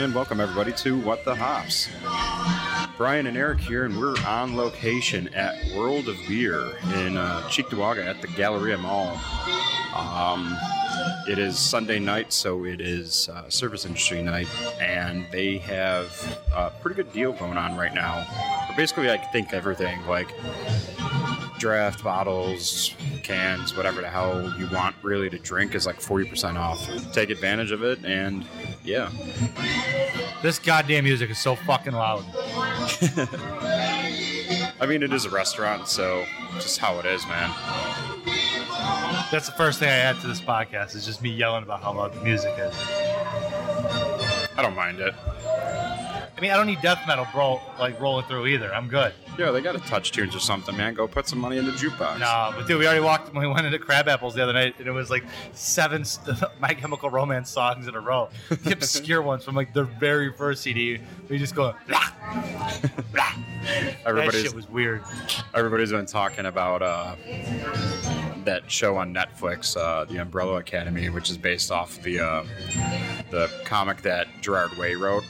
and welcome everybody to What the Hops. Brian and Eric here, and we're on location at World of Beer in uh, Cheektowaga at the Galleria Mall. Um, it is Sunday night, so it is uh, service industry night, and they have a pretty good deal going on right now. Basically, I think everything like draft bottles, cans, whatever the hell you want really to drink is like 40% off. Take advantage of it, and yeah. This goddamn music is so fucking loud. I mean, it is a restaurant, so just how it is, man. That's the first thing I add to this podcast is just me yelling about how loud the music is. I don't mind it. I mean, I don't need death metal, bro, like rolling through either. I'm good. Yeah, they got to touch tunes or something, man. Go put some money in the jukebox. No, but dude, we already walked when we went into Crab Apples the other night, and it was like seven st- My Chemical Romance songs in a row. The obscure ones from like their very first CD. We just go, blah, blah. That Everybody's shit was weird. everybody's been talking about uh, that show on Netflix, uh, The Umbrella Academy, which is based off the uh, the comic that Gerard Way wrote.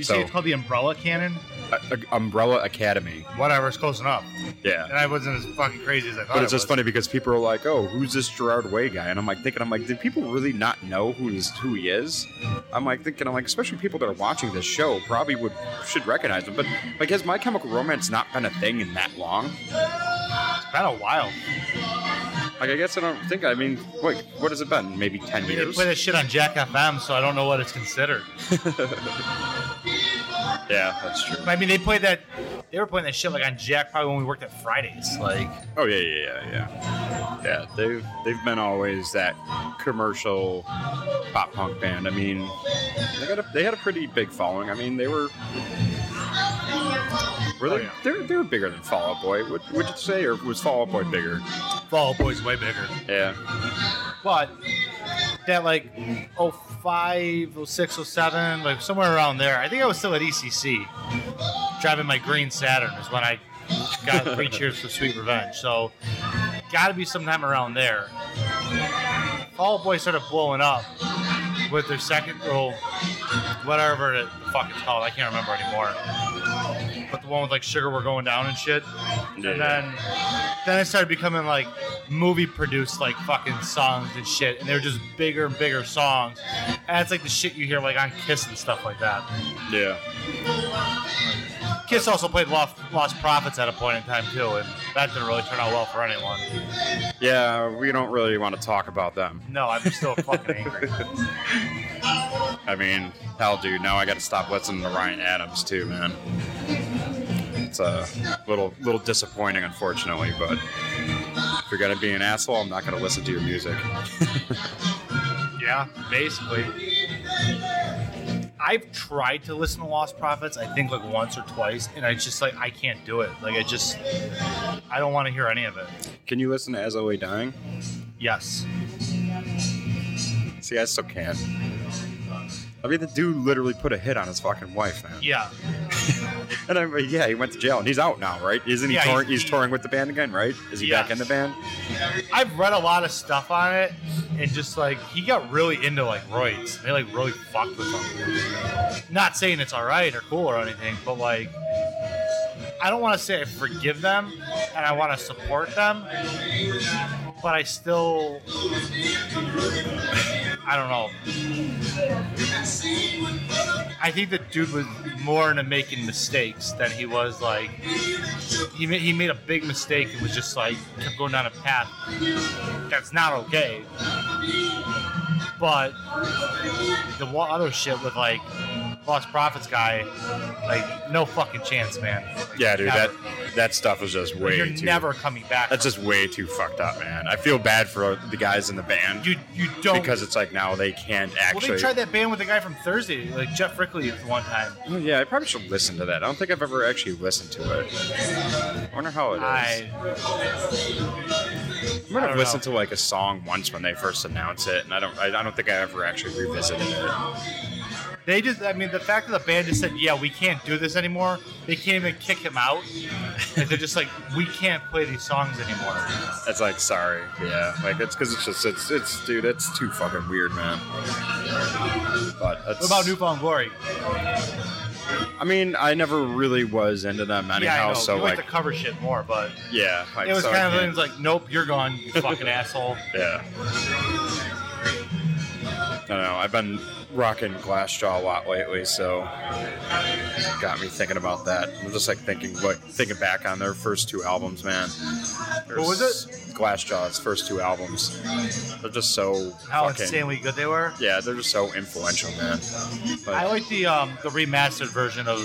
You So- say it's called the Umbrella Cannon? Uh, uh, Umbrella Academy. Whatever, it's close enough. Yeah. And I wasn't as fucking crazy as I thought. But it's it just was. funny because people are like, "Oh, who's this Gerard Way guy?" And I'm like thinking, I'm like, did people really not know who is who he is? I'm like thinking, I'm like, especially people that are watching this show probably would should recognize him. But like, has My Chemical Romance not been a thing in that long? It's been a while. Like, I guess I don't think. I mean, wait, what has it been? Maybe ten They years? play this shit on Jack FM, so I don't know what it's considered. Yeah, that's true. I mean, they played that. They were playing that shit like on Jack probably when we worked at Fridays. Like, Oh yeah, yeah, yeah, yeah. Yeah, they've they've been always that commercial pop punk band. I mean, they got a, they had a pretty big following. I mean, they were were they Oh, yeah. they, were, they were bigger than Fall Out Boy. Would would you say, or was Fall Out Boy bigger? Fall Out Boy's way bigger. Yeah, But that like 05, 06, 07, like somewhere around there. I think I was still at ECC, driving my green Saturn is when I got three cheers for Sweet Revenge. So, got to be sometime around there. Fall Out Boy started blowing up with their second, or whatever the fuck it's called. I can't remember anymore. But the one with like Sugar We're Going Down and shit. Yeah. And then then it started becoming like movie produced like fucking songs and shit, and they were just bigger and bigger songs. And it's like the shit you hear like on Kiss and stuff like that. yeah. Kiss also played Lost, Lost Prophets at a point in time too, and that didn't really turn out well for anyone. Yeah, we don't really want to talk about them. No, I'm still fucking angry. I mean, hell, dude, now I got to stop listening to Ryan Adams too, man. It's uh, a little little disappointing, unfortunately, but if you're gonna be an asshole, I'm not gonna listen to your music. Yeah, basically. I've tried to listen to Lost Prophets, I think like once or twice, and I just like I can't do it. Like I just I don't want to hear any of it. Can you listen to As I Lay Dying? Yes. See, I still can't. I mean, the dude literally put a hit on his fucking wife, man. Yeah. And I'm like, yeah, he went to jail and he's out now, right? Isn't he Yeah, touring? he's- He's, touring with the band again, right? Is he back in the band? I've read a lot of stuff on it, and just like he got really into like roids. They like really fucked with him. Not saying it's all right or cool or anything, but like I don't want to say I forgive them and I want to support them, but I still I don't know. I think the dude was more into making mistakes than he was like he made, he made a big mistake and was just like kept going down a path that's not okay. But the other shit with like Lost Prophets guy, like no fucking chance, man. Like, Yeah, dude, never. that that stuff is just way you're too. never coming back. That's just way too fucked up, man. I feel bad for the guys in the band you. You don't because it's like now they can't actually. Well, they tried that band with the guy from Thursday, like Geoff Rickly, one time. Oh, yeah, I probably should listen to that. I don't think I've ever actually listened to it. I wonder how it is. I I might have listened know. to like a song once when they first announced it, and I don't. I, I don't think I ever actually revisited it. They just, I mean, the fact that the band just said, yeah, we can't do this anymore, they can't even kick him out. Like, they're just like, we can't play these songs anymore. It's like sorry, yeah. Like it's because it's just it's it's dude, it's too fucking weird, man. But it's, What about New Found Glory? I mean, I never really was into them anyhow. yeah, I know. So you like, like to cover shit more, but yeah, like, it was so kind of like, nope, you're gone, you fucking asshole. Yeah. I don't know. I've been rocking Glassjaw a lot lately, so got me thinking about that. I'm just like thinking, like thinking back on their first two albums, man. What was it? Glassjaw's first two albums. They're just so How fucking. insanely good they were. Yeah, they're just so influential, man. But, I like the um, the remastered version of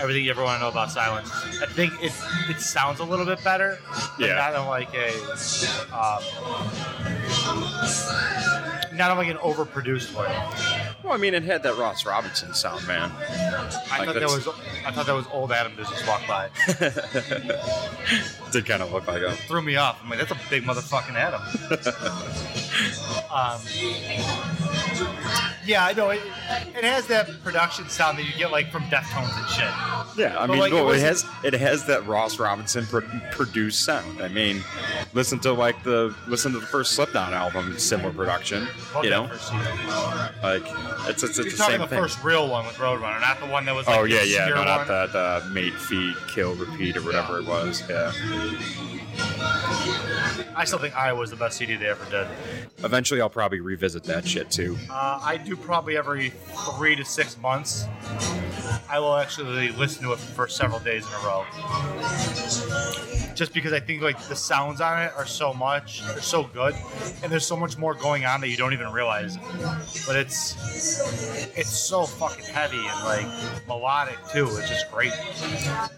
everything you ever want to know about Silence. I think it it sounds a little bit better, Yeah. not in like a um, not like an overproduced way. well, I mean, it had that Ross Robinson sound, man. I Like thought that was I thought that was old Adam that just walked by. Did kind of look like a. Threw me off. I'm like, that's a big motherfucking Adam. um, yeah, I know. It, it has that production sound that you get like from Deftones and shit. Yeah, I But, mean, like, it well, it, has it has that Ross Robinson pro- produced sound. I mean, listen to like the listen to the first Slipknot album, similar production. You know, like it's it's, it's You're the talking same the thing. first real one with Roadrunner, not the one that was like oh yeah, yeah, no, not the the uh, mate, feed, kill, repeat, or whatever it was. Yeah. I still think I was the best CD they ever did. Eventually, I'll probably revisit that shit too. Uh, I do probably every three to six months. I will actually listen to it for several days in a row. Just because I think like the sounds on it are so much, they're so good, and there's so much more going on that you don't even realize. it. But it's it's so fucking heavy and like melodic too. It's just great.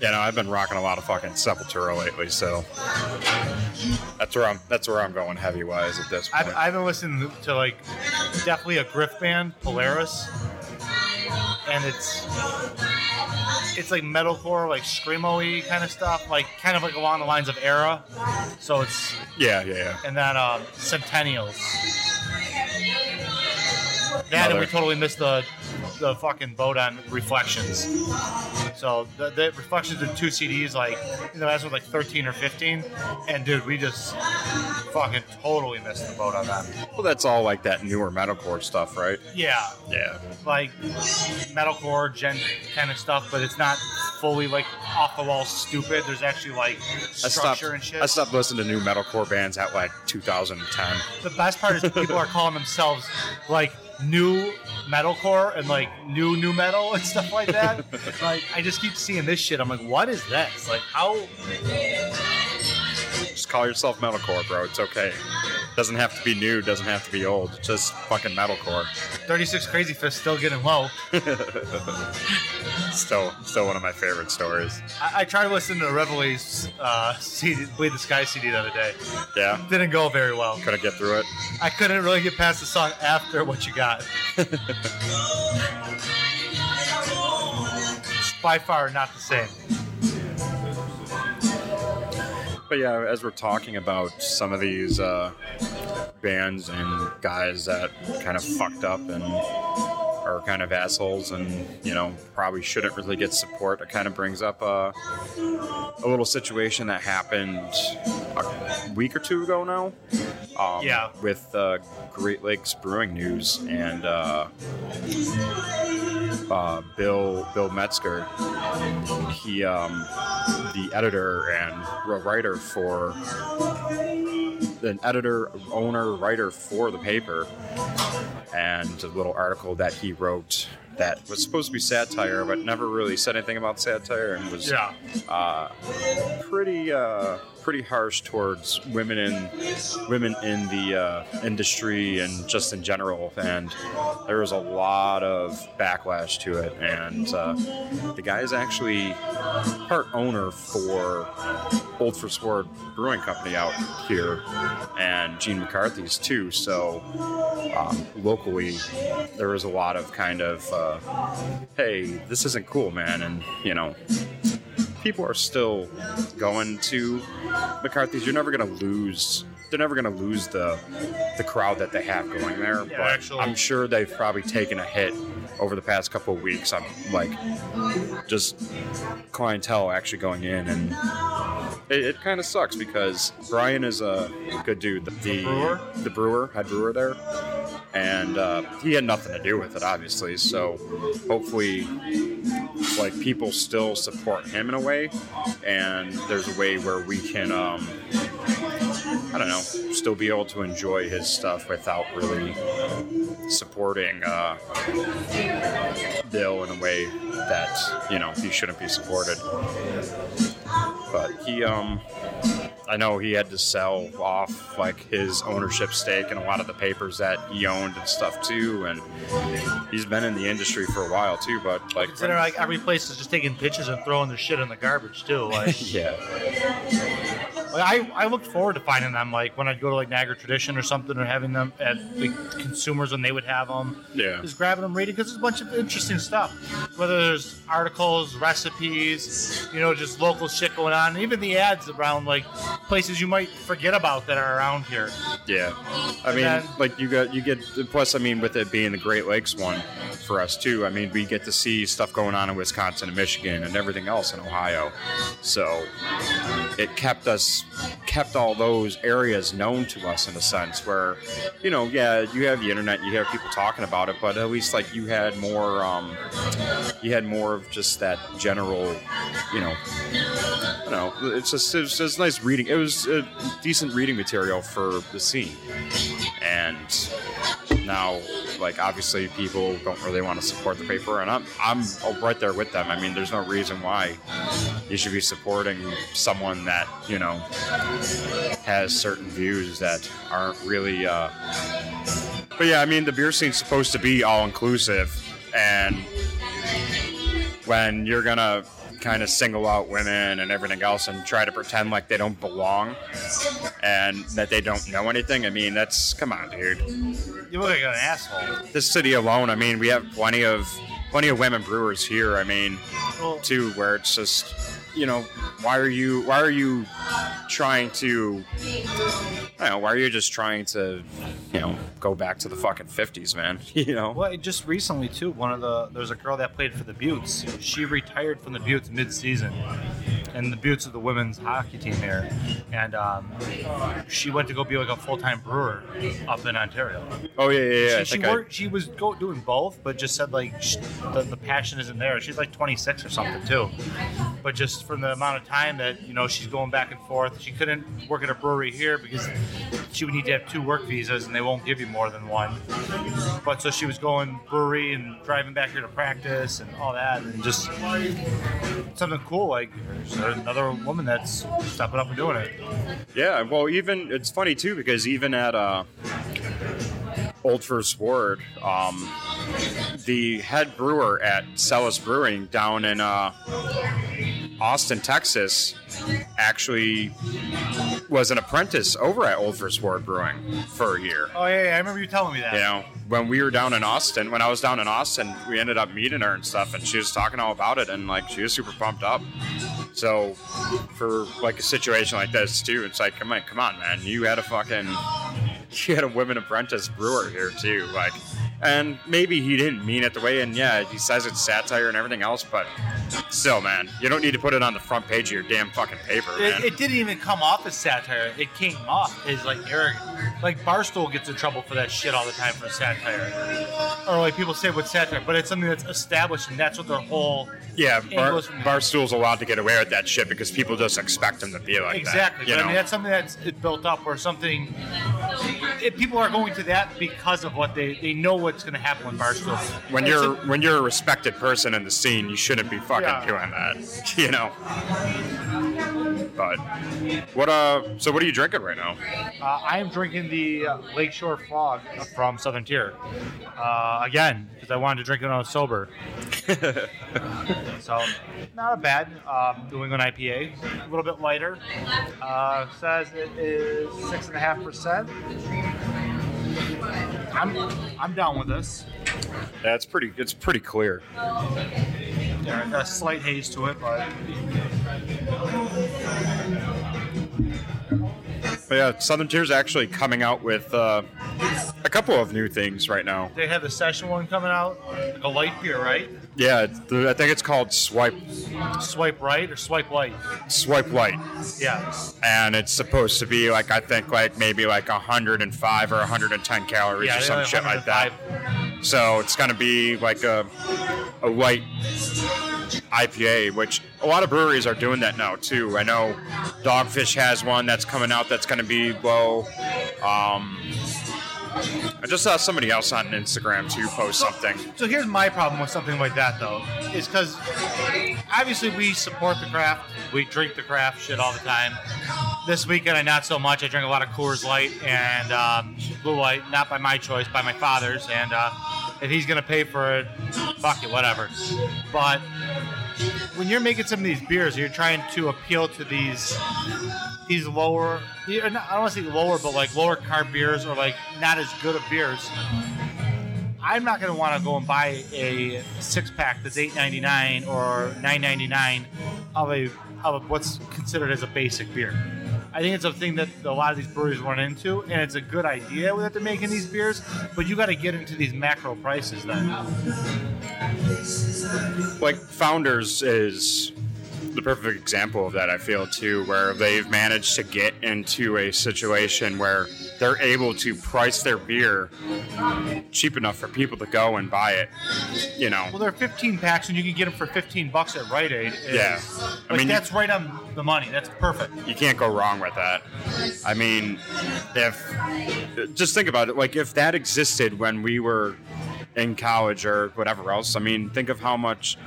Yeah, no, I've been rocking a lot of fucking Sepultura lately, so that's where I'm that's where I'm going heavy wise at this point. I've, I've been listening to like definitely a griff band, Polaris, and it's it's like metalcore, like screamo-y kind of stuff, like kind of like along the lines of Erra. So it's yeah, yeah, yeah. and then um, Centennials. That and we totally missed the the fucking boat on Reflections. So the, the Reflections are two CDs, like you know, that's with like 13 or 15, and dude, we just fucking totally missed the boat on that. Well, that's all like that newer metalcore stuff, right? Yeah, Yeah. like metalcore gen kind of stuff, but it's not fully like off the wall stupid. There's actually like I stopped. structure and shit. I stopped listening to new metalcore bands at like 2010. the best part is people are calling themselves like new metalcore and like new new metal and stuff like that. like I just keep seeing this shit. I'm like, what is this? Like how? Call yourself metalcore, bro. It's okay. Doesn't have to be new. Doesn't have to be old. It's just fucking metalcore. 36 Crazy Fist still getting low. Still, still one of my favorite stories. I, I tried listening to Revelie's uh, CD, Bleed the Sky CD the other day. Yeah. Didn't go very well. Couldn't get through it. I couldn't really get past the song after what you got. by far not the same. But yeah, as we're talking about some of these uh, bands and guys that kind of fucked up and are kind of assholes and you know probably shouldn't really get support, it kind of brings up a, a little situation that happened a week or two ago now. Um, Yeah. With uh, Great Lakes Brewing News and uh, uh, Bill Bill Metzger. He um, the editor and a for an editor, owner, writer for the paper, and a little article that he wrote that was supposed to be satire, but never really said anything about satire, and was Yeah. uh, pretty uh, pretty harsh towards women in women in the uh, industry and just in general. And there was a lot of backlash to it. And uh, the guy is actually part owner for Old First Ward Brewing Company out here, and Gene McCarthy's too. So um, locally, there was a lot of kind of, uh, hey, this isn't cool, man, and you know people are still going to McCarthy's. You're never going to lose. They're never going to lose the the crowd that they have going there. Yeah, but actually- I'm sure they've probably taken a hit over the past couple of weeks, I'm like just clientele actually going in, and it, it kind of sucks because Brian is a good dude. The, the brewer? the brewer, head brewer there, and uh, he had nothing to do with it, obviously. So hopefully, like people still support him in a way, and there's a way where we can. Um, I don't know, still be able to enjoy his stuff without really supporting uh, Bill in a way that you know he shouldn't be supported. But he, um, I know he had to sell off like his ownership stake in a lot of the papers that he owned and stuff too, and he's been in the industry for a while too. But like, Consider like every place is just taking pictures and throwing their shit in the garbage too. Like, yeah, like, I, I looked forward to finding them like when I'd go to like Niagara Tradition or something or having them at like consumers when they would have them. yeah, Just grabbing them, reading because there's a bunch of interesting stuff. Whether there's articles, recipes, you know, just local shit going on, even the ads around like places you might forget about that are around here. Yeah, I mean, then- like you got you get plus. I mean, with it being the Great Lakes one for us too. I mean, we get to see stuff going on in Wisconsin and Michigan and everything else in Ohio. So it kept us kept all those areas known to us in a sense where you know yeah you have the internet you have people talking about it but at least like you had more um, you had more of just that general you know don't know it's just it's just nice reading it was a decent reading material for the scene. And now like obviously people don't really want to support the paper and I'm I'm right there with them I mean there's no reason why you should be supporting someone that you know has certain views that aren't really uh but yeah I mean the beer scene's supposed to be all inclusive and when you're gonna kind of single out women and everything else and try to pretend like they don't belong and that they don't know anything. I mean, that's come on, dude. You look like an asshole. This city alone, I mean, we have plenty of plenty of women brewers here. I mean, Well, too, where it's just, you know, why are you why are you trying to I don't know, why are you just trying to, you know, go back to the fucking fifties, man? You know? Well, just recently too, one of the there's a girl that played for the Beauts. She retired from the Beauts mid-season, and the Beauts of the women's hockey team here, and um, she went to go be like a full-time brewer up in Ontario. Oh yeah, yeah, yeah. She, she think I- She was go, doing both, but just said like sh- the, the passion isn't there. She's like 26 or something too, but just from the amount of time that you know she's going back and forth, she couldn't work at a brewery here because she would need to have two work visas, and they won't give you more than one. But so she was going brewery and driving back here to practice and all that, and just something cool like another woman that's stepping up and doing it. Yeah, well, even it's funny too because even at uh, Old First Ward, um, the head brewer at Celis Brewing down in uh, Austin, Texas, actually was an apprentice over at Old First Ward Brewing for a year. Oh yeah, yeah I remember you telling me that. You know, when we were down in Austin, when I was down in Austin, we ended up meeting her and stuff, and she was talking all about it, and like she was super pumped up. So, for like a situation like this too, it's like, come on, come on, man, you had a fucking, you had a women apprentice brewer here too, like, and maybe he didn't mean it the way, and yeah, he says it's satire and everything else, but still, man, you don't need to put it on the front page of your damn fucking paper, man. It, it didn't even come off as satire. It came off as like arrogant. Like Barstool gets in trouble for that shit all the time for satire, or like people say what's satire, but it's something that's established, and that's what their whole yeah, Bar, Barstool's allowed to get away with that shit because people just expect him to be like exactly. that. But I mean, that's something that's built up, or something. It, people are going to that because of what they they know what's going to happen with Barstool. when you're a- when you're a respected person in the scene, you shouldn't be fucking Yeah. doing that, you know. But what uh? So what are you drinking right now? Uh, I am drinking the uh, Lakeshore Fog from Southern Tier. Uh, again, because I wanted to drink it when I was sober. so, not a bad. Um, doing an IPA, a little bit lighter. Uh, says it is six and a half percent. I'm I'm down with this. Yeah, it's pretty. It's pretty clear. Yeah, a slight haze to it, but But yeah, Southern Tier's actually coming out with uh, a couple of new things right now. They have the session one coming out, like a light beer, right? Yeah, the- I think it's called Swipe Swipe right or swipe light? Swipe Light, Yeah. and it's supposed to be like I think like maybe like 105 or 110 calories Yeah, or some shit like that. 105. So it's gonna be like a a light IPA, which a lot of breweries are doing that now too. I know Dogfish has one that's coming out that's gonna be low. Um, I just saw somebody else on Instagram too post something. So here's my problem with something like that, though, is because obviously we support the craft, we drink the craft shit all the time. This weekend, I not so much. I drank a lot of Coors Light and um, Blue Light, not by my choice, by my father's. And uh, if he's gonna pay for it, fuck it, whatever. But when you're making some of these beers, you're trying to appeal to these these lower, I don't want to say lower, but like lower carb beers or like not as good of beers. I'm not going to want to go and buy a six pack that's eight ninety nine or nine ninety nine of a of a, what's considered as a basic beer. I think it's a thing that a lot of these breweries run into, and it's a good idea that they're making these beers, but you got to get into these macro prices then. like Founders is the perfect example of that. I feel too, where they've managed to get into a situation where they're able to price their beer cheap enough for people to go and buy it. You know, Well, they're 15 packs, and you can get them for 15 bucks at Rite Aid. Is- Yeah. I like mean, that's right on the money. That's perfect. you can't go wrong with that. I mean, if just think about it, like if that existed when we were in college or whatever else, I mean, think of how much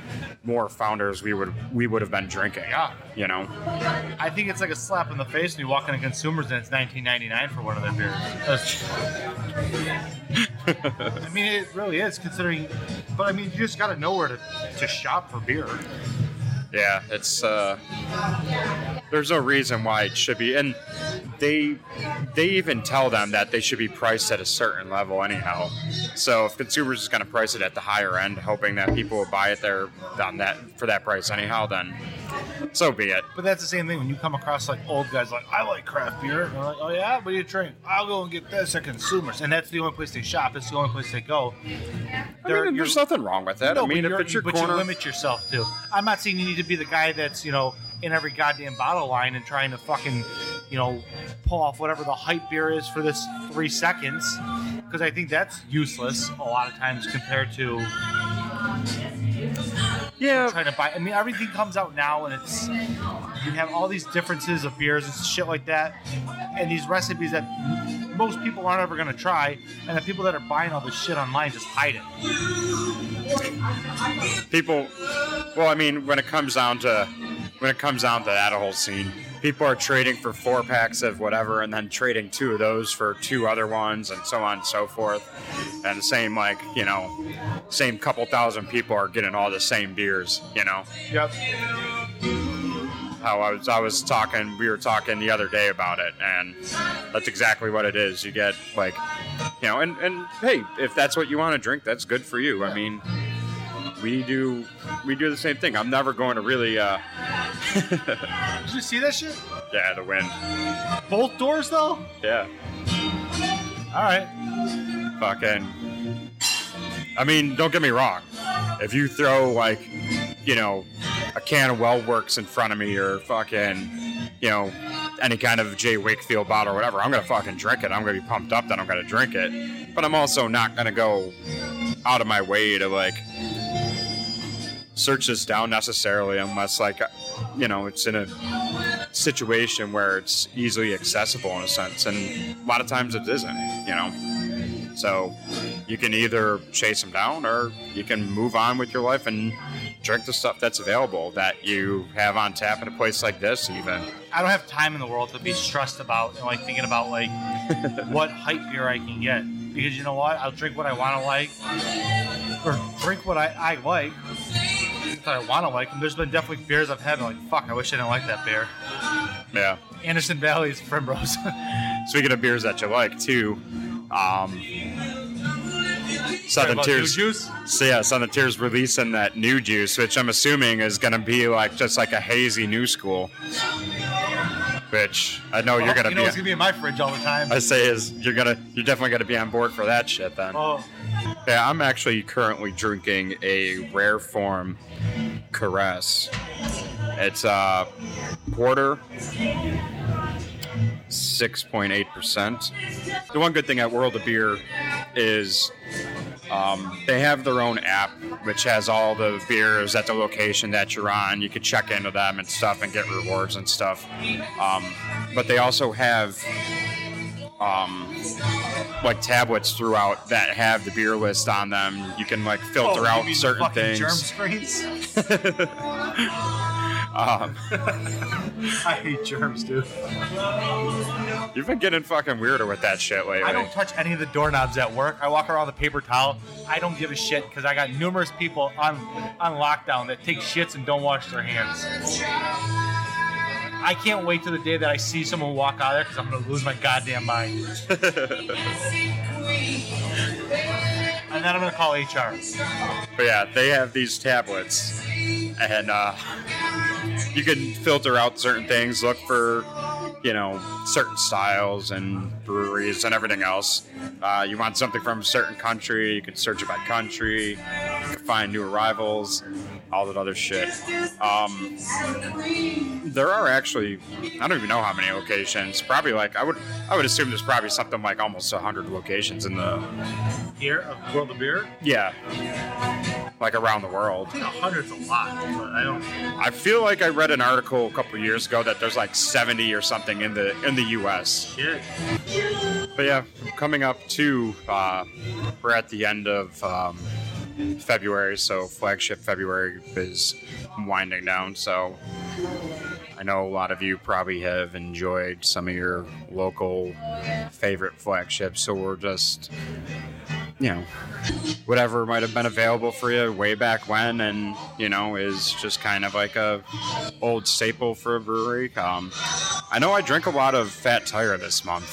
more founders we would we would have been drinking. Yeah. You know, I think it's like a slap in the face when you walk into consumers and it's 19.99 for one of their beers. I mean, it really is considering, but I mean, you just got to know where to, to shop for beer. Yeah, it's uh there's no reason why it should be and they they even tell them that they should be priced at a certain level anyhow. So if consumers is gonna price it at the higher end, hoping that people will buy it there on that for that price anyhow, then so be it. But that's the same thing when you come across like old guys like, I like craft beer. And they're like, oh yeah, what do you drink? I'll go and get this at consumers. And that's the only place they shop. It's the only place they go. I mean, there's nothing wrong with that. No, I mean if it's your but corner you limit yourself to. I'm not saying you need to be the guy that's you know in every goddamn bottle line and trying to fucking you know pull off whatever the hype beer is for this three seconds because I think that's useless a lot of times compared to Yeah. trying to buy. I mean, everything comes out now and it's you have all these differences of beers and shit like that, and these recipes that most people aren't ever going to try, and the people that are buying all this shit online just hide it. people well i mean when it comes down to when it comes down to that whole scene people are trading for four packs of whatever and then trading two of those for two other ones and so on and so forth and the same like you know same couple thousand people are getting all the same beers you know Yep. how I was I was talking we were talking the other day about it and that's exactly what it is. You get like you know and, and hey, if that's what you want to drink, that's good for you. I mean we do we do the same thing. I'm never going to really uh Did you see that shit? yeah, the wind. Both doors though. Yeah. All right. Fucking I mean, don't get me wrong. If you throw like, you know, a can of Well Works in front of me or fucking, you know, any kind of J. Wakefield bottle or whatever, I'm gonna fucking drink it. I'm gonna be pumped up that I'm gonna drink it. But I'm also not gonna go out of my way to like search this down necessarily unless like uh, you know it's in a situation where it's easily accessible in a sense and a lot of times it isn't you know so you can either chase them down or you can move on with your life and drink the stuff that's available that you have on tap in a place like this even I don't have time in the world to be stressed about and like thinking about like what hype beer I can get because you know what? I'll drink what I want to like or drink what I, I like that I want to like. them. there's been definitely beers I've had and I'm like fuck, I wish I didn't like that beer. yeah Anderson Valley's Primrose. speaking of beers that you like too um, Southern Tier's. juice. So yeah, Southern Tier's releasing that new juice, which I'm assuming is gonna be like just like a hazy new school. Which I know you're gonna you know be. it's gonna be in my fridge all the time. I say is you're gonna you're definitely gonna be on board for that shit then. oh, Yeah, I'm actually currently drinking a rare form caress. It's uh porter. 6.8%. The one good thing at World of Beer is um, they have their own app which has all the beers at the location that you're on. You could check into them and stuff and get rewards and stuff. Um, but they also have um, like tablets throughout that have the beer list on them. You can like filter Oh, you out mean certain things. Germ screens. Um, I hate germs, dude. you've been getting fucking weirder with that shit lately. I don't touch any of the doorknobs at work. I walk around with a paper towel. I don't give a shit because I got numerous people on on lockdown that take shits and don't wash their hands. I can't wait till the day that I see someone walk out of there because I'm gonna lose my goddamn mind. and then I'm gonna call HR. But yeah, they have these tablets, and uh, you can filter out certain things, look for, you know, certain styles and breweries and everything else. Uh, you want something from a certain country, you can search it by country, find new arrivals, all that other shit. Um, there are actually, I don't even know how many locations. Probably like I would, I would assume there's probably something like almost hundred locations in the, Here of World of Beer. yeah, like around the world. I think a hundred's a lot, but I don't. I feel like I read an article a couple years ago that there's like 70 or something in the in the U.S. Shit. But yeah, coming up to uh, we're at the end of um, February, so flagship February is winding down. So I know a lot of you probably have enjoyed some of your local favorite flagships. So we're just you know whatever might have been available for you way back when and you know is just kind of like a old staple for a brewery um, i know i drink a lot of fat tire this month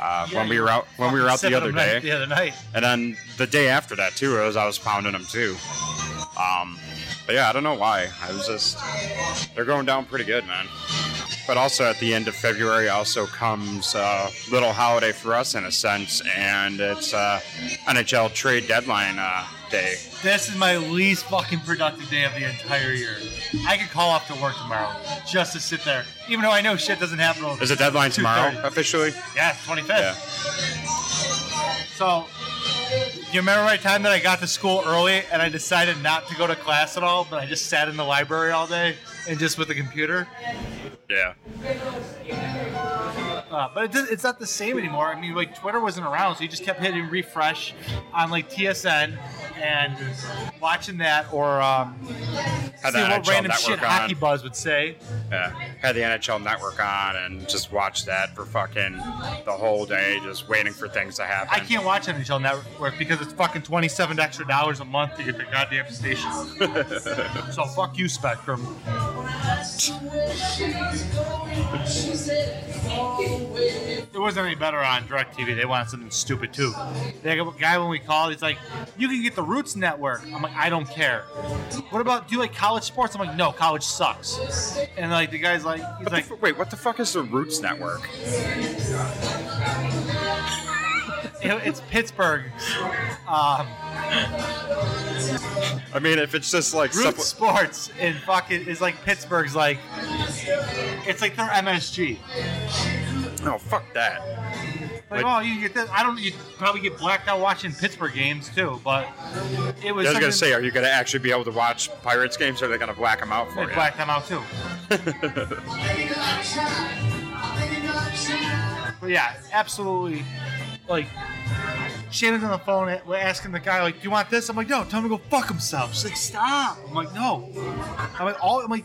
uh, when we were out when we were out the other them night- day. The other night. and then the day after that too as i was pounding them too. Um, but yeah i don't know why. I was just they're going down pretty good man but also at the end of February also comes a little holiday for us in a sense, and it's uh, NHL trade deadline uh, day. This is my least fucking productive day of the entire year. I could call off to work tomorrow just to sit there, even though I know shit doesn't happen. Till Is the deadline tomorrow officially? Yeah, 25th. Yeah. So, you remember my time that I got to school early and I decided not to go to class at all, but I just sat in the library all day and just with the computer? Yeah. Uh, but it does, it's not the same anymore. I mean, like Twitter wasn't around, so you just kept hitting refresh on like TSN and watching that, or um, Had see the what NHL random network shit on. Hockey Buzz would say. Yeah. Had the NHL network on and just watched that for fucking the whole day, just waiting for things to happen. I can't watch NHL Network because it's fucking twenty-seven extra dollars a month to get the goddamn station. so fuck you, Spectrum. It wasn't any better on DirecTV. They wanted something stupid too. The guy when we called, he's like, "You can get the Roots Network." I'm like, "I don't care." What about do you like college sports? I'm like, "No, college sucks." And like the guy's like, he's What like, fu- wait, what the fuck is the Roots Network? "It's Pittsburgh." Um, I mean, if it's just like Root supple- Sports in fucking is like Pittsburgh's like it's like their MSG. no, fuck that. Like, Wait. oh, you get this. I don't. You probably get blacked out watching Pittsburgh games too, but it was. I was gonna something- say, are you gonna actually be able to watch Pirates games, or are they gonna black them out for they you? blacked them out too. but yeah, absolutely. Like Shannon's on the phone asking the guy like, "Do you want this?" I'm like, "No, tell him to go fuck himself." She's like, "Stop!" I'm like, "No." I'm like, "All I'm like,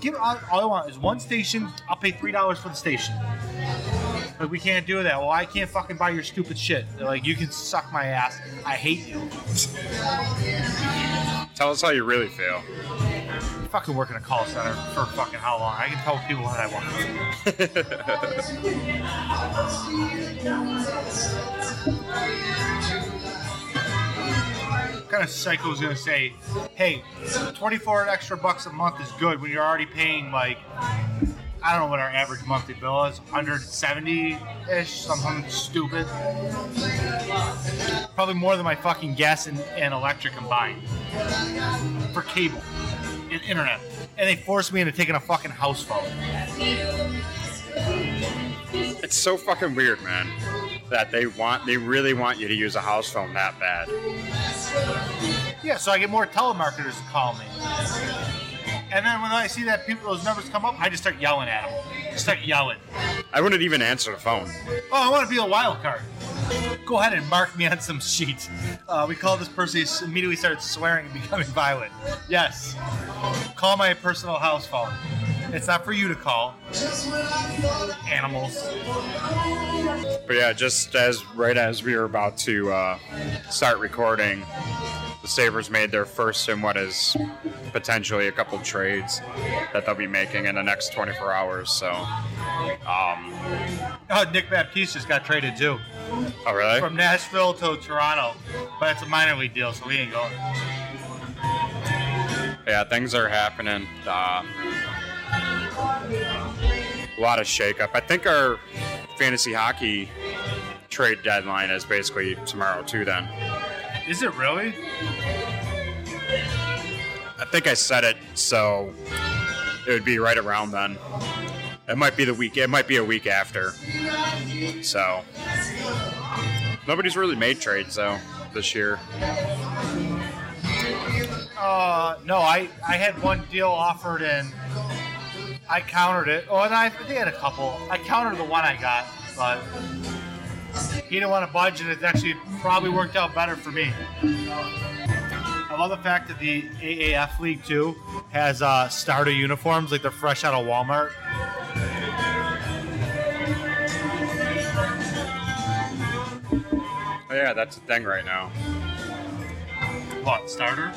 give all, all I want is one station. I'll pay three dollars for the station." Like we can't do that. Well, I can't fucking buy your stupid shit. They're like, you can suck my ass. I hate you. Tell us how you really feel. Fucking work in a call center for fucking how long? I can tell people what I want. what kind of psycho is gonna say, "Hey, 24 extra bucks a month is good when you're already paying like I don't know what our average monthly bill is, 170 ish, something stupid. Probably more than my fucking gas and, and electric combined for cable internet. And they forced me into taking a fucking house phone. It's so fucking weird, man. That they want, they really want you to use a house phone that bad. Yeah, so I get more telemarketers to call me. And then when I see that people those numbers come up, I just start yelling at them. Just start yelling. I wouldn't even answer the phone. Oh, I want to be a wild card. Go ahead and mark me on some sheet. Uh, we call this person. He immediately started swearing and becoming violent. Yes. Call my personal house phone. It's not for you to call. Animals. But yeah, just as right as we were about to uh, start recording, the Sabres made their first in what is potentially a couple trades that they'll be making in the next 24 hours. So, um, Oh, Nick Baptiste just got traded too. oh really? From Nashville to Toronto. But it's a minor league deal, so we ain't going. Yeah, things are happening. Uh, a lot of shakeup. I think our fantasy hockey trade deadline is basically tomorrow too. Then Is it really? I think I said it, so it would be right around then. It might be the week. It might be a week after. So nobody's really made trades though this year. Uh, no, I, I had one deal offered and I countered it. Oh, and I, think had a couple. I countered the one I got, but he didn't want to budge, and it actually probably worked out better for me. I love the fact that the AAF League too has uh, starter uniforms, like they're fresh out of Walmart. Oh, yeah, that's a thing right now. What starter?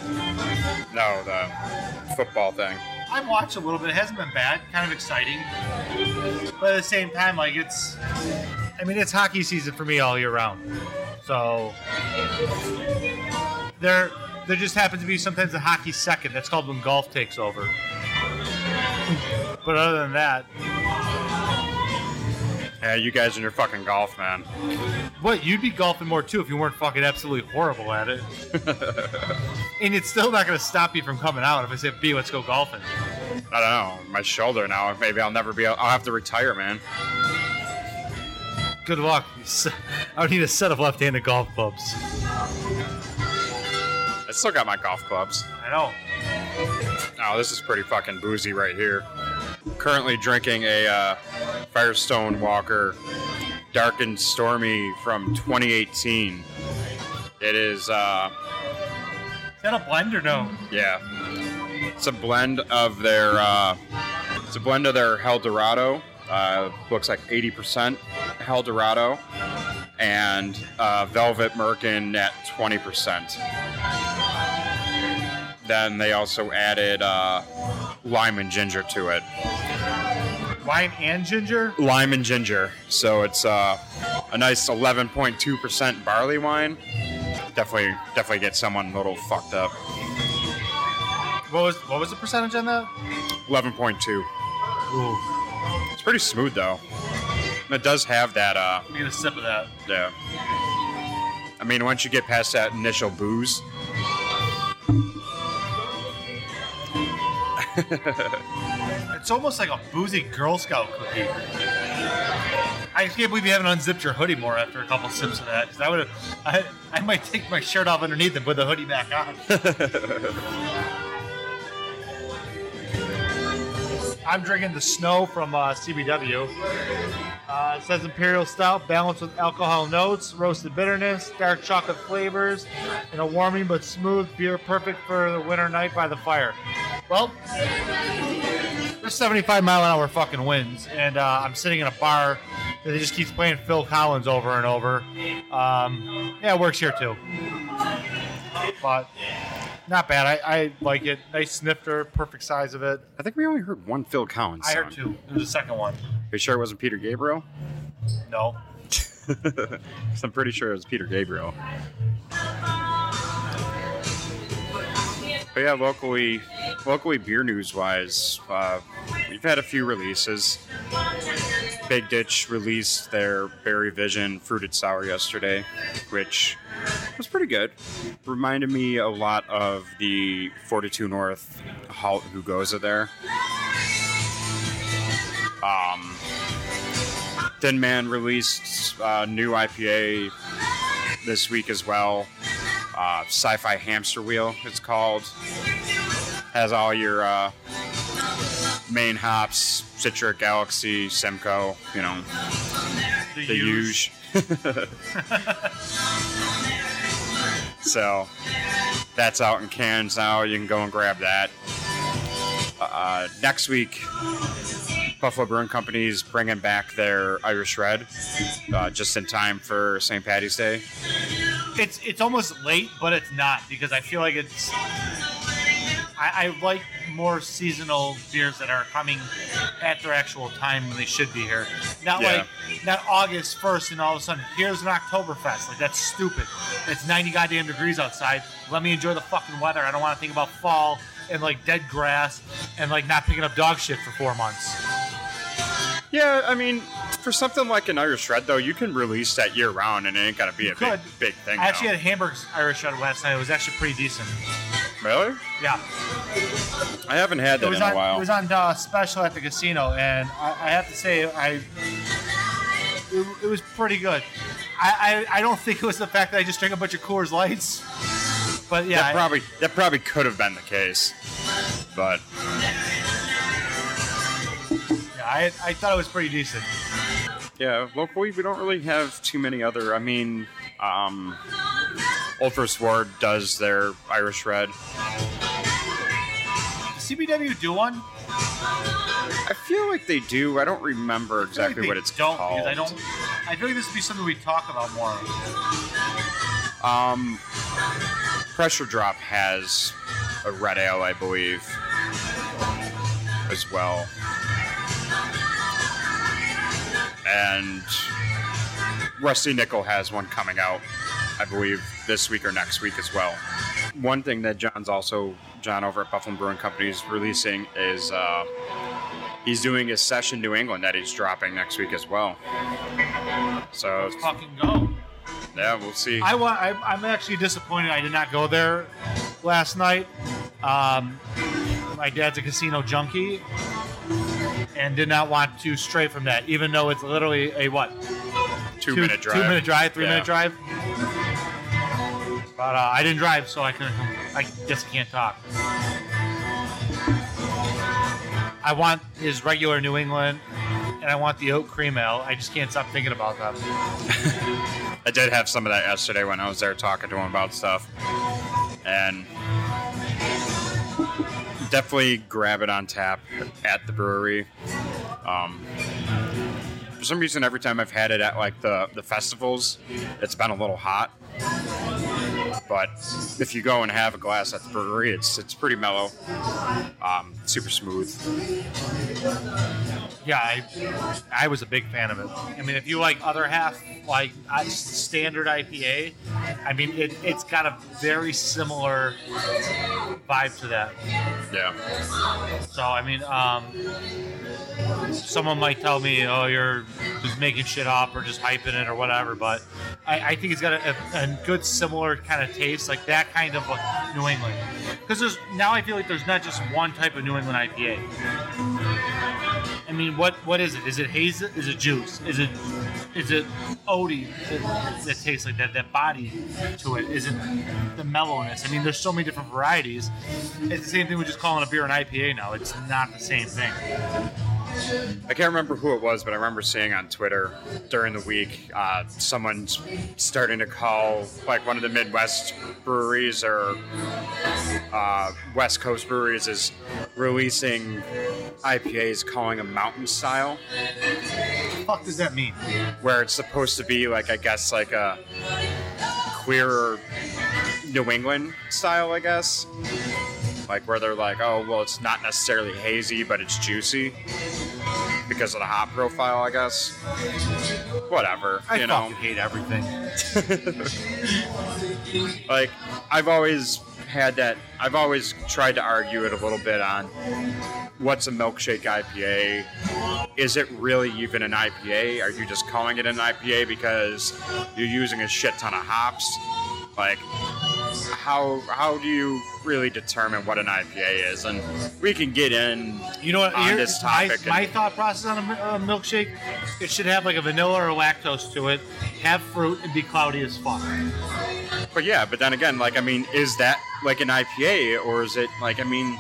No, the football thing. I've watched a little bit. It hasn't been bad. Kind of exciting, but at the same time, like it's. I mean, it's hockey season for me all year round. So there, there just happens to be sometimes a hockey second. That's called when golf takes over. But other than that, Yeah, you guys and your fucking golf, man. what you'd be golfing more too if you weren't fucking absolutely horrible at it. and it's still not going to stop you from coming out if I say, "B, let's go golfing." I don't know. My shoulder now. Maybe I'll never be. I'll have to retire, man. Good luck. I need a set of left-handed golf clubs. I still got my golf clubs. I know. Oh, this is pretty fucking boozy right here. Currently drinking a uh, Firestone Walker Dark and Stormy from 2018. It is, uh, Is that a blend or no? yeah, it's a blend of their, uh, it's a blend of their El Dorado. Uh, looks like 80% El Dorado and uh, Velvet Merkin at 20%. Then they also added uh, lime and ginger to it. Lime and ginger? lime and ginger. So it's uh, a nice 11.2% barley wine. Definitely, definitely get someone a little fucked up. What was what was the percentage on that? 11.2. Ooh, It's pretty smooth though. And it does have that. Uh, get a sip of that. yeah. I mean, once you get past that initial booze, It's almost like a boozy Girl Scout cookie. I can't believe you haven't unzipped your hoodie more after a couple sips of that. Because I would have, I, I might take my shirt off underneath and put the hoodie back on. I'm drinking the snow from uh, CBW. Uh, it says Imperial Stout, balanced with alcohol notes, roasted bitterness, dark chocolate flavors, and a warming but smooth beer, perfect for the winter night by the fire. Well, there's 75 mile an hour fucking winds, and uh, I'm sitting in a bar that just keeps playing Phil Collins over and over. Um, yeah, it works here too. But not bad. I, I like it. Nice snifter, perfect size of it. I think we only heard one Phil Collins. I heard two. It was the second one. Are You sure it wasn't Peter Gabriel? No. 'Cause I'm pretty sure it was Peter Gabriel. But yeah, locally, locally beer news wise, uh, we've had a few releases. Big Ditch released their Berry Vision fruited sour yesterday, which was pretty good. Reminded me a lot of the 42 North Halt Who Goes there. Um, Thin Man released a new IPA this week as well. Uh, Sci-Fi Hamster Wheel, it's called. Has all your uh, main hops, Citra Galaxy, Simcoe. You know, The, the huge. so that's out in cans now. You can go and grab that. Uh, next week, Buffalo Brewing Company's bringing back their Irish Red uh, just in time for St. Patty's Day. It's it's almost late, but it's not because I feel like it's. I, I like more seasonal beers that are coming at their actual time when they should be here. Not Yeah. like not August first and all of a sudden here's an Oktoberfest. Like that's stupid. It's 90 goddamn degrees outside. Let me enjoy the fucking weather. I don't want to think about fall and like dead grass and like not picking up dog shit for four months. Yeah, I mean, for something like an Irish Red, though, you can release that year round and it ain't gonna be a big, could. big thing. I actually though. had Hamburg's Irish Red last night. It was actually pretty decent. really? Yeah. I haven't had that in on a while. it was on uh, special at the casino, and I, I have to say I it, it was pretty good. I, I I don't think it was the fact that I just drank a bunch of Coors Lights, but yeah, that I- probably that probably could have been the case, but I, I thought it was pretty decent. yeah, locally we don't really have too many other. I mean, um, First Ward does their Irish Red. CBW do one? I feel like they do. I don't remember feel like exactly what it's don't called. I don't. I feel like this would be something we talk about more. Um, Pressure Drop has a red ale, I believe, as well. And Rusty Nickel has one coming out, I believe, this week or next week as well. One thing that John's also, John over at Buffalo Brewing Company is releasing is uh, he's doing a session New England that he's dropping next week as well. So, Let's fucking go. yeah, we'll see. I want. I, I'm actually disappointed I did not go there last night. Um, my dad's a casino junkie, and did not want to stray from that, even though it's literally a what two, minute drive. two minute drive, three Yeah. minute drive. But uh, I didn't drive, so I couldn't. I guess I can't talk. I want his regular New England, and I want the oat cream ale. I just can't stop thinking about them. I did have some of that yesterday when I was there talking to him about stuff. And definitely grab it on tap at the brewery. Um, for some reason, every time I've had it at like the, the festivals, it's been a little hot. But if you go and have a glass at the brewery, it's it's pretty mellow, um, super smooth. Yeah, I, I was a big fan of it. I mean, if you like other half, like standard IPA, I mean, it, it's got a very similar vibe to that. Yeah. So, I mean, um, someone might tell me, oh, you're just making shit up or just hyping it or whatever, but I, I think it's got a, a, a good similar kind of taste, like that kind of New England. Because there's now I feel like there's not just one type of New England IPA. I mean, what what is it? Is it haze? Is it juice? Is it is it oaty that, that tastes like that? That body to it? Is it the mellowness? I mean, there's so many different varieties. It's the same thing with just calling a beer an IPA now. It's not the same thing. I can't remember who it was, but I remember seeing on Twitter during the week uh, someone's starting to call like one of the Midwest breweries or uh, West Coast breweries is releasing IPAs calling them mountain style, What the fuck does that mean? where it's supposed to be like I guess like a queer New England style, I guess. Like where they're like, oh well, it's not necessarily hazy, but it's juicy. Because of the hop profile, I guess. Whatever, I you know. hate everything. Like I've always had that. I've always tried to argue it a little bit on what's a milkshake IPA. Is it really even an IPA? Are you just calling it an IPA because you're using a shit ton of hops? Like how how do you really determine what an IPA is? And we can get in You know what? on this my, topic. my and- thought process on a, a milkshake, it should have like a vanilla or lactose to it, have fruit, and be cloudy as fuck. But yeah, but then again, like I mean, is that like an IPA or is it like I mean,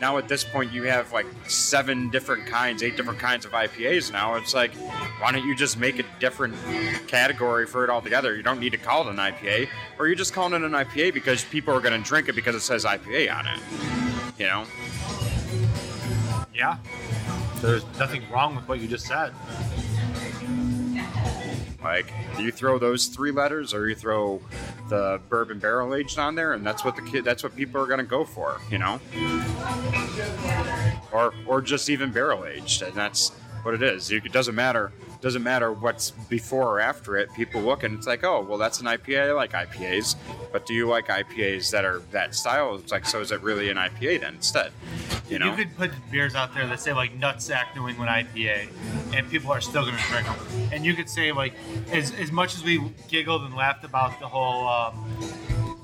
now at this point you have like seven different kinds, eight different kinds of IPAs now. It's like, why don't you just make a different category for it altogether? You don't need to call it an IPA, or you're just calling it an IPA because people are going to drink it because it says IPA on it. You know? Yeah. There's nothing wrong with what you just said. Like, you throw those three letters, or you throw the bourbon barrel aged on there, and that's what the kid, that's what people are gonna go for, you know. Or, or just even barrel aged, and that's what it is. It doesn't matter. Doesn't matter what's before or after it. People look and it's like, oh, well, that's an IPA. I like IPAs, but do you like IPAs that are that style? It's like, so is it really an IPA then instead? You know. You could put beers out there that say like Nutsack New England IPA, and people are still going to drink them. And you could say like, as, as much as we giggled and laughed about the whole um,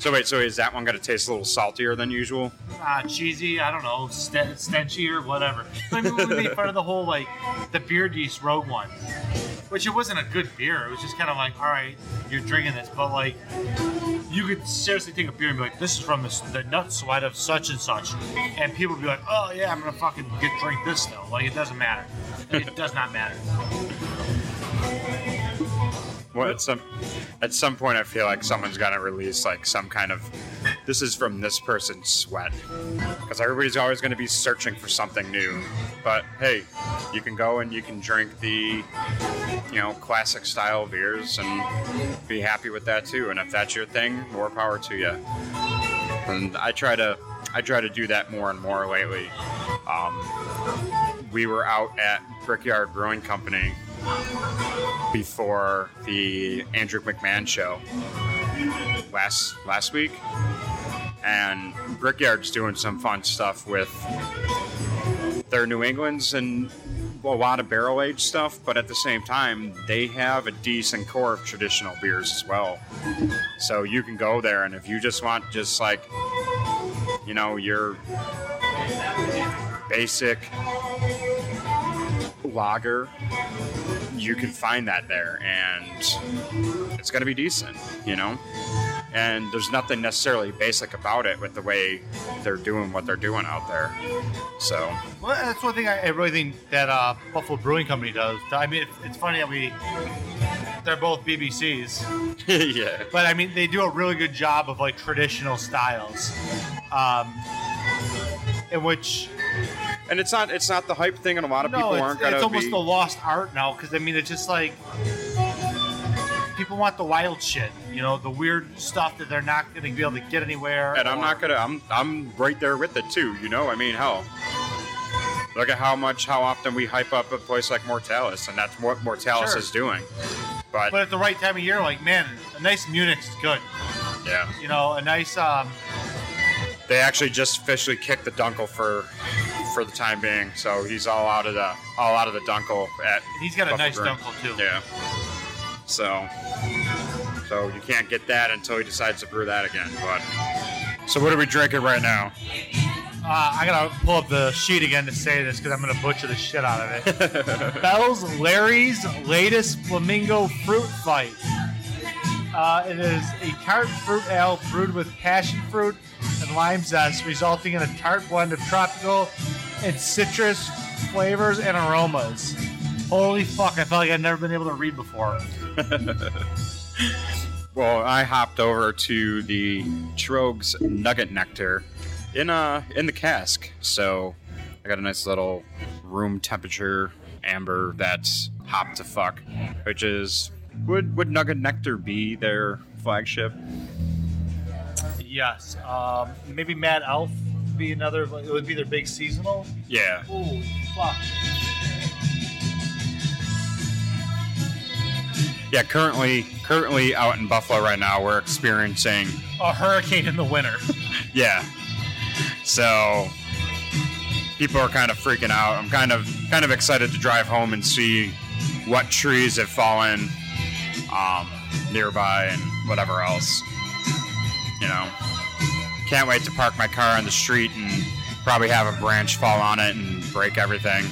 so wait, so is that one gonna taste a little saltier than usual? uh, cheesy, I don't know, st- stenchy or whatever. I mean, we made fun of the whole like the beer yeast rogue one, which it wasn't a good beer. It was just kind of like, all right, you're drinking this, but like you could seriously take a beer and be like, this is from the, the nut sweat of such and such, and people would be like, oh yeah, I'm gonna fucking get drink this though. Like it doesn't matter. It does not matter. Well, at some at some point, I feel like someone's got to release like some kind of this is from this person's sweat because everybody's always going to be searching for something new. But hey, you can go and you can drink the you know classic style beers and be happy with that too. And if that's your thing, more power to you. And I try to I try to do that more and more lately. Um, we were out at Brickyard Brewing Company before the Andrew McMahon show last last week, and Brickyard's doing some fun stuff with their New Englands and a lot of barrel aged stuff, but at the same time, they have a decent core of traditional beers as well. So you can go there, and if you just want just like you know your basic lager you can find that there and it's going to be decent you know? And there's nothing necessarily basic about it with the way they're doing what they're doing out there so. Well, that's one thing I, I really think that uh, Buffalo Brewing Company does. I mean, it's, it's funny that we they're both BBCs, yeah. But I mean they do a really good job of like traditional styles, um, in which and it's not it's not the hype thing and a lot of people it's, aren't going it's almost be the lost art now because I mean it's just like people want the wild shit, you know, the weird stuff that they're not going to be able to get anywhere. and i'm not gonna i'm i'm right there with it too you know i mean hell look at how much how often we hype up a place like mortalis and that's what mortalis Sure. is doing but, But at the right time of year, like man, a nice Munich's good. yeah You know, a nice um, They actually just officially kicked the Dunkel for for the time being, so he's all out of the all out of the Dunkel at. he's got a Buffalo nice Brewing. dunkel too. Yeah. So, so you can't get that until he decides to brew that again. But so what are we drinking right now? Uh, I gotta pull up the sheet again to say this because I'm gonna butcher the shit out of it. Bell's Larry's latest flamingo fruit fight. Uh, it is a tart fruit ale brewed with passion fruit and lime zest, resulting in a tart blend of tropical and citrus flavors and aromas. Holy fuck! I felt like I'd never been able to read before. Well, I hopped over to the Troegs Nugget Nectar in uh in the cask, so I got a nice little room temperature amber that's hop to fuck, which is would would Nugget Nectar be their flagship? Yes. Um, maybe Mad Elf be another. It would be their big seasonal. Yeah. Holy fuck. Yeah, currently currently out in Buffalo right now, we're experiencing a hurricane in the winter. yeah. So people are kind of freaking out. I'm kind of kind of excited to drive home and see what trees have fallen um, nearby and whatever else. You know, can't wait to park my car on the street and probably have a branch fall on it and break everything.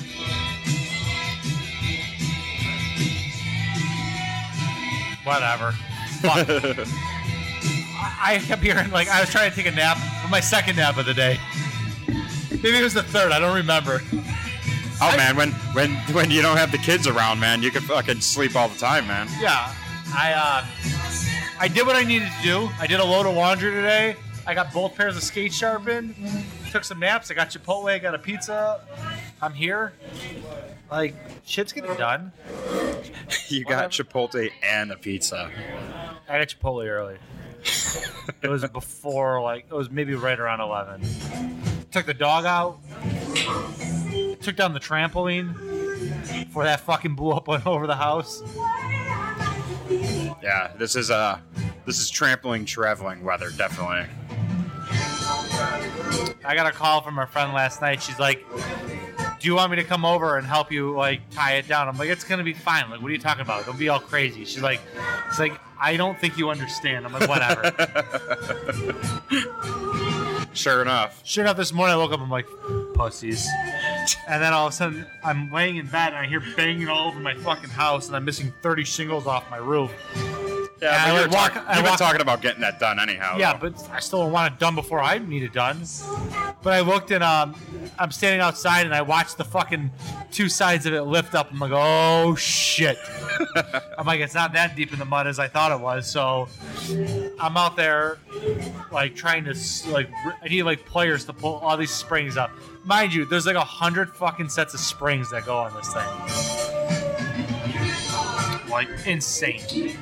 Whatever. I I kept hearing like I was trying to take a nap, for my second nap of the day. Maybe it was the third. I don't remember. Oh man, when when when you don't have the kids around, man, you can fucking sleep all the time, man. Yeah, I uh, I did what I needed to do. I did a load of laundry today. I got both pairs of skates sharpened. Took some naps. I got Chipotle. I got a pizza. I'm here. Like shit's getting done. You got Chipotle and a pizza. I got Chipotle early. it was before like it was maybe right around eleven. Took the dog out. Took down the trampoline before that fucking blew up went over the house. Yeah, this is uh this is trampling traveling weather, definitely. I got a call from a friend last night. She's like, "Do you want me to come over and help you like tie it down?" I'm like, "It's gonna be fine. Like, what are you talking about? Don't be all crazy." She's like, "It's like I don't think you understand." I'm like, "Whatever." Sure enough. sure enough, this morning I woke up. I'm like, "Pussies," and then all of a sudden I'm laying in bed and I hear banging all over my fucking house, and I'm missing 30 shingles off my roof. Yeah, I but you like were walk- talk- I you've been walk- talking about getting that done anyhow. Yeah, though. but I still want it done before I need it done. But I looked and um, I'm standing outside and I watched the fucking two sides of it lift up. I'm like, oh shit. I'm like, it's not that deep in the mud as I thought it was. So I'm out there, like trying to s- like r- I need like players to pull all these springs up. Mind you, there's like a hundred fucking sets of springs that go on this thing. Like insane.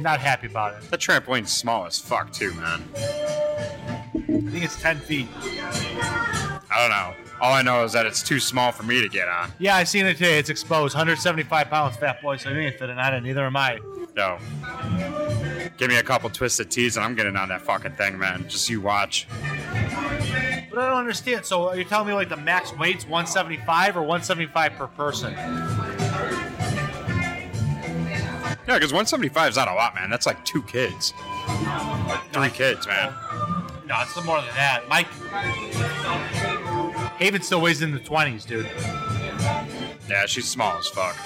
Not happy about it. the trampoline's small as fuck too, man. I think it's 10 feet. I don't know. All I know is that it's too small for me to get on. Yeah, I seen it today. It's exposed. 175 pounds, fat boy, so you ain't fitting on it. Neither am I. No. Give me a couple twisted tees and I'm getting on that fucking thing, man. Just you watch. But I don't understand. So are you telling me like the max weight's 175 or 175 per person? Yeah, because 175 is not a lot, man. That's like two kids. Three kids, man. No, it's more than that. Mike. Haven still weighs in the 20s, dude. Yeah, she's small as fuck.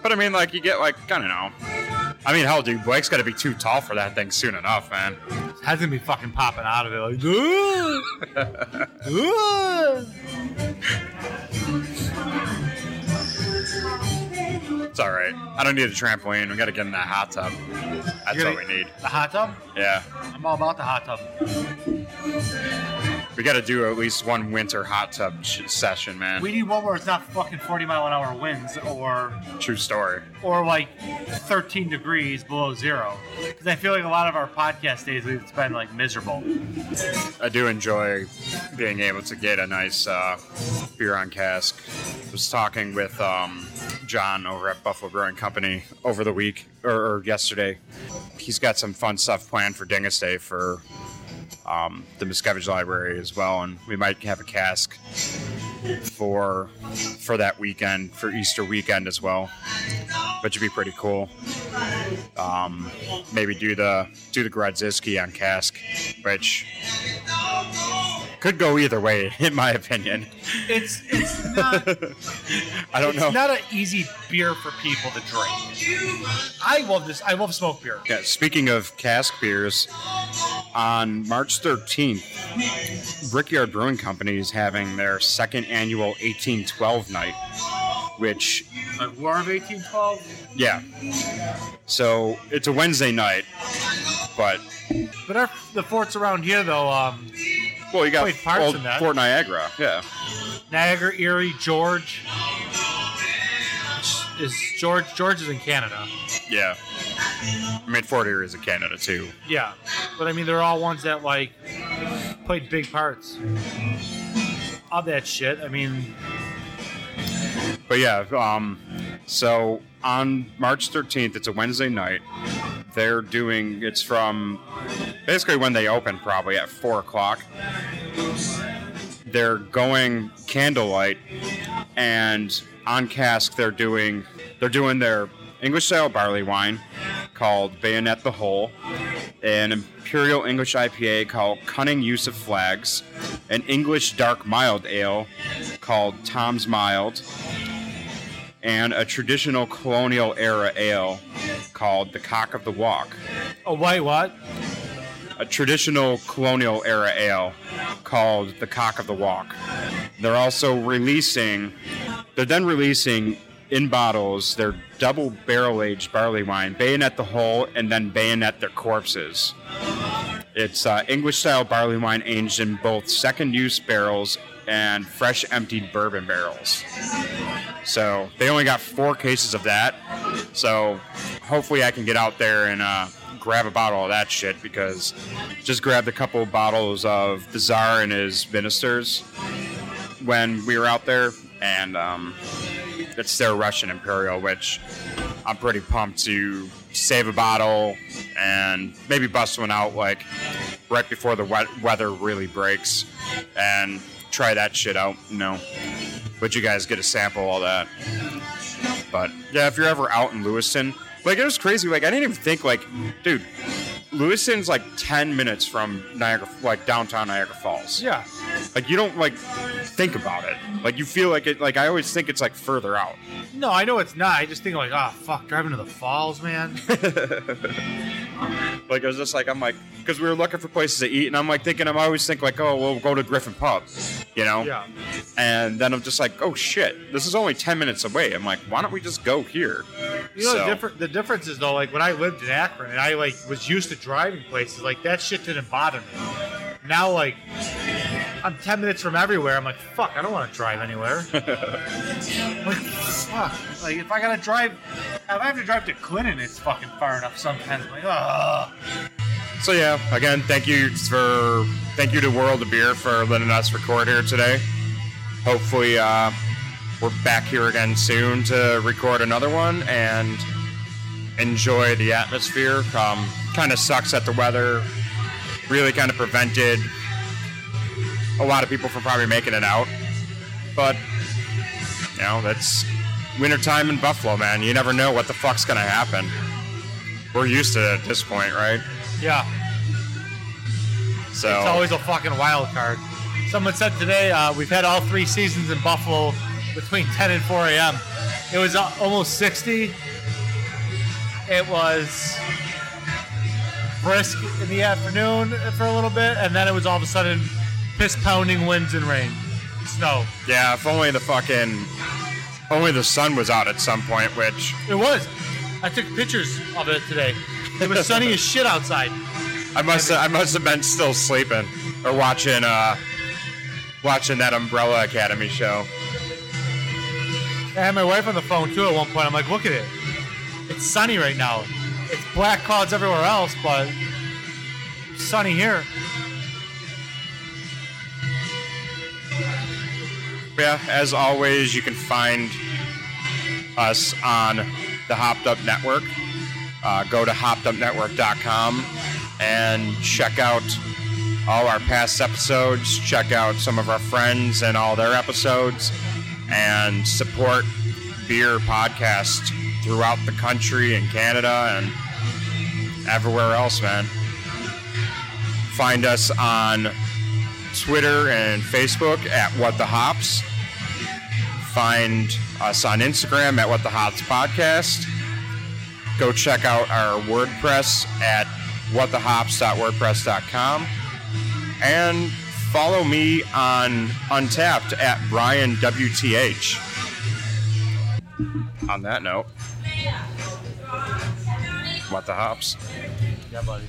But I mean, like, you get like, I don't know. I mean, hell, dude, Blake's got to be too tall for that thing soon enough, man. Has gonna be fucking popping out of it. Like, "Ugh." It's all right. I don't need a trampoline. We got to get in that hot tub. That's what we need. the hot tub? Yeah, I'm all about the hot tub. We got to do at least one winter hot tub sh- session, man. We need one where it's not fucking 40 mile an hour winds or True story. or like 13 degrees below zero. Because I feel like a lot of our podcast days we've spent like miserable. I do enjoy being able to get a nice uh, beer on cask. was talking with um, John over at Buffalo Brewing Company over the week or, or yesterday. He's got some fun stuff planned for Dingus Day for um, the Mickiewicz Library as well, and we might have a cask for for that weekend for Easter weekend as well, which would be pretty cool. Um, maybe do the do the Grodziskie on cask, which could go either way, in my opinion. It's it's not I don't it's know. not an easy beer for people to drink. I love this. I love smoked beer. Yeah, speaking of cask beers, on March 13th, Brickyard Brewing Company is having their second annual 1812 night, which, Like War of 1812. yeah. So it's a Wednesday night, but, But our, the forts around here though, um, well, you got Played parts old in that. Fort Niagara, yeah. Niagara, Erie, George. Is George? George is in Canada. Yeah. I mean, Fort Erie is in Canada, too. Yeah, but I mean they're all ones that like played big parts of that shit. I mean, But yeah, um, So on March 13th, it's a Wednesday night. They're doing it's from basically when they open, probably at four o'clock. They're going candlelight, and on cask they're doing they're doing their English style barley wine called Bayonet the Hole, an Imperial English IPA called Cunning Use of Flags, an English dark mild ale called Tom's Mild, and a traditional colonial era ale called the Cock of the Walk. A white what? A traditional colonial era ale called the Cock of the Walk. They're also releasing, they're then releasing in bottles their double barrel aged barley wine, Bayonet the Whole, and then Bayonet their corpses. It's uh, English style barley wine aged in both second use barrels and fresh emptied bourbon barrels. So they only got four cases of that. So hopefully I can get out there and uh, grab a bottle of that shit because just grabbed a couple bottles of the Czar and his ministers when we were out there, and um, it's their Russian Imperial, which I'm pretty pumped to save a bottle and maybe bust one out like right before the weather really breaks and try that shit out, you know. But you guys get a sample all that. But yeah, if you're ever out in Lewiston, like it was crazy. Like I didn't even think like, dude, Lewiston's like 10 minutes from Niagara, like downtown Niagara Falls. Yeah. Like you don't like think about it. Like you feel like it. Like I always think it's like further out. No, I know it's not. I just think like, oh fuck, driving to the falls, man. Like it was just like I'm like because we were looking for places to eat, and I'm like thinking I'm always think like oh we'll go to Griffon Pub, you know. yeah. And then I'm just like oh shit, this is only 10 minutes away. I'm like why don't we just go here? You know So- the different the difference is though, like when I lived in Akron and I like was used to driving places, like that shit didn't bother me. Now like I'm ten minutes from everywhere, I'm like, fuck, I don't want to drive anywhere. like fuck. Like if I gotta drive if I have to drive to Clinton, it's fucking far enough sometimes. I'm like, ugh. So yeah, again, thank you for thank you to World of Beer for letting us record here today. Hopefully, uh, we're back here again soon to record another one and enjoy the atmosphere. Um, kind of sucks that the weather really kind of prevented a lot of people from probably making it out, but you know that's wintertime in Buffalo, man. You never know what the fuck's gonna happen. We're used to it at this point, right? Yeah. So It's always a fucking wild card. Someone said today uh, we've had all three seasons in Buffalo between 10 and 4 a.m. It was uh, almost 60. It was brisk in the afternoon for a little bit, and then it was all of a sudden piss pounding winds and rain, snow. Yeah, if only the fucking only the sun was out at some point, which It was. I took pictures of it today. It was sunny as shit outside. I must have, I must have been still sleeping or watching uh watching that Umbrella Academy show. I had my wife on the phone too at one point. I'm like, look at it. It's sunny right now. It's black clouds everywhere else, but sunny here. Yeah, as always, you can find us on the Hopped Up Network. Uh, go to hoppedupnetwork.com and check out all our past episodes. Check out some of our friends and all their episodes, and support beer podcasts throughout the country and Canada and everywhere else, man. Find us on Twitter and Facebook at What the Hops. Find us on Instagram at What the Hops Podcast. Go check out our WordPress at whatthehops.wordpress.com. And follow me on Untappd at Brian WTH. On that note, What the Hops? Yeah, buddy.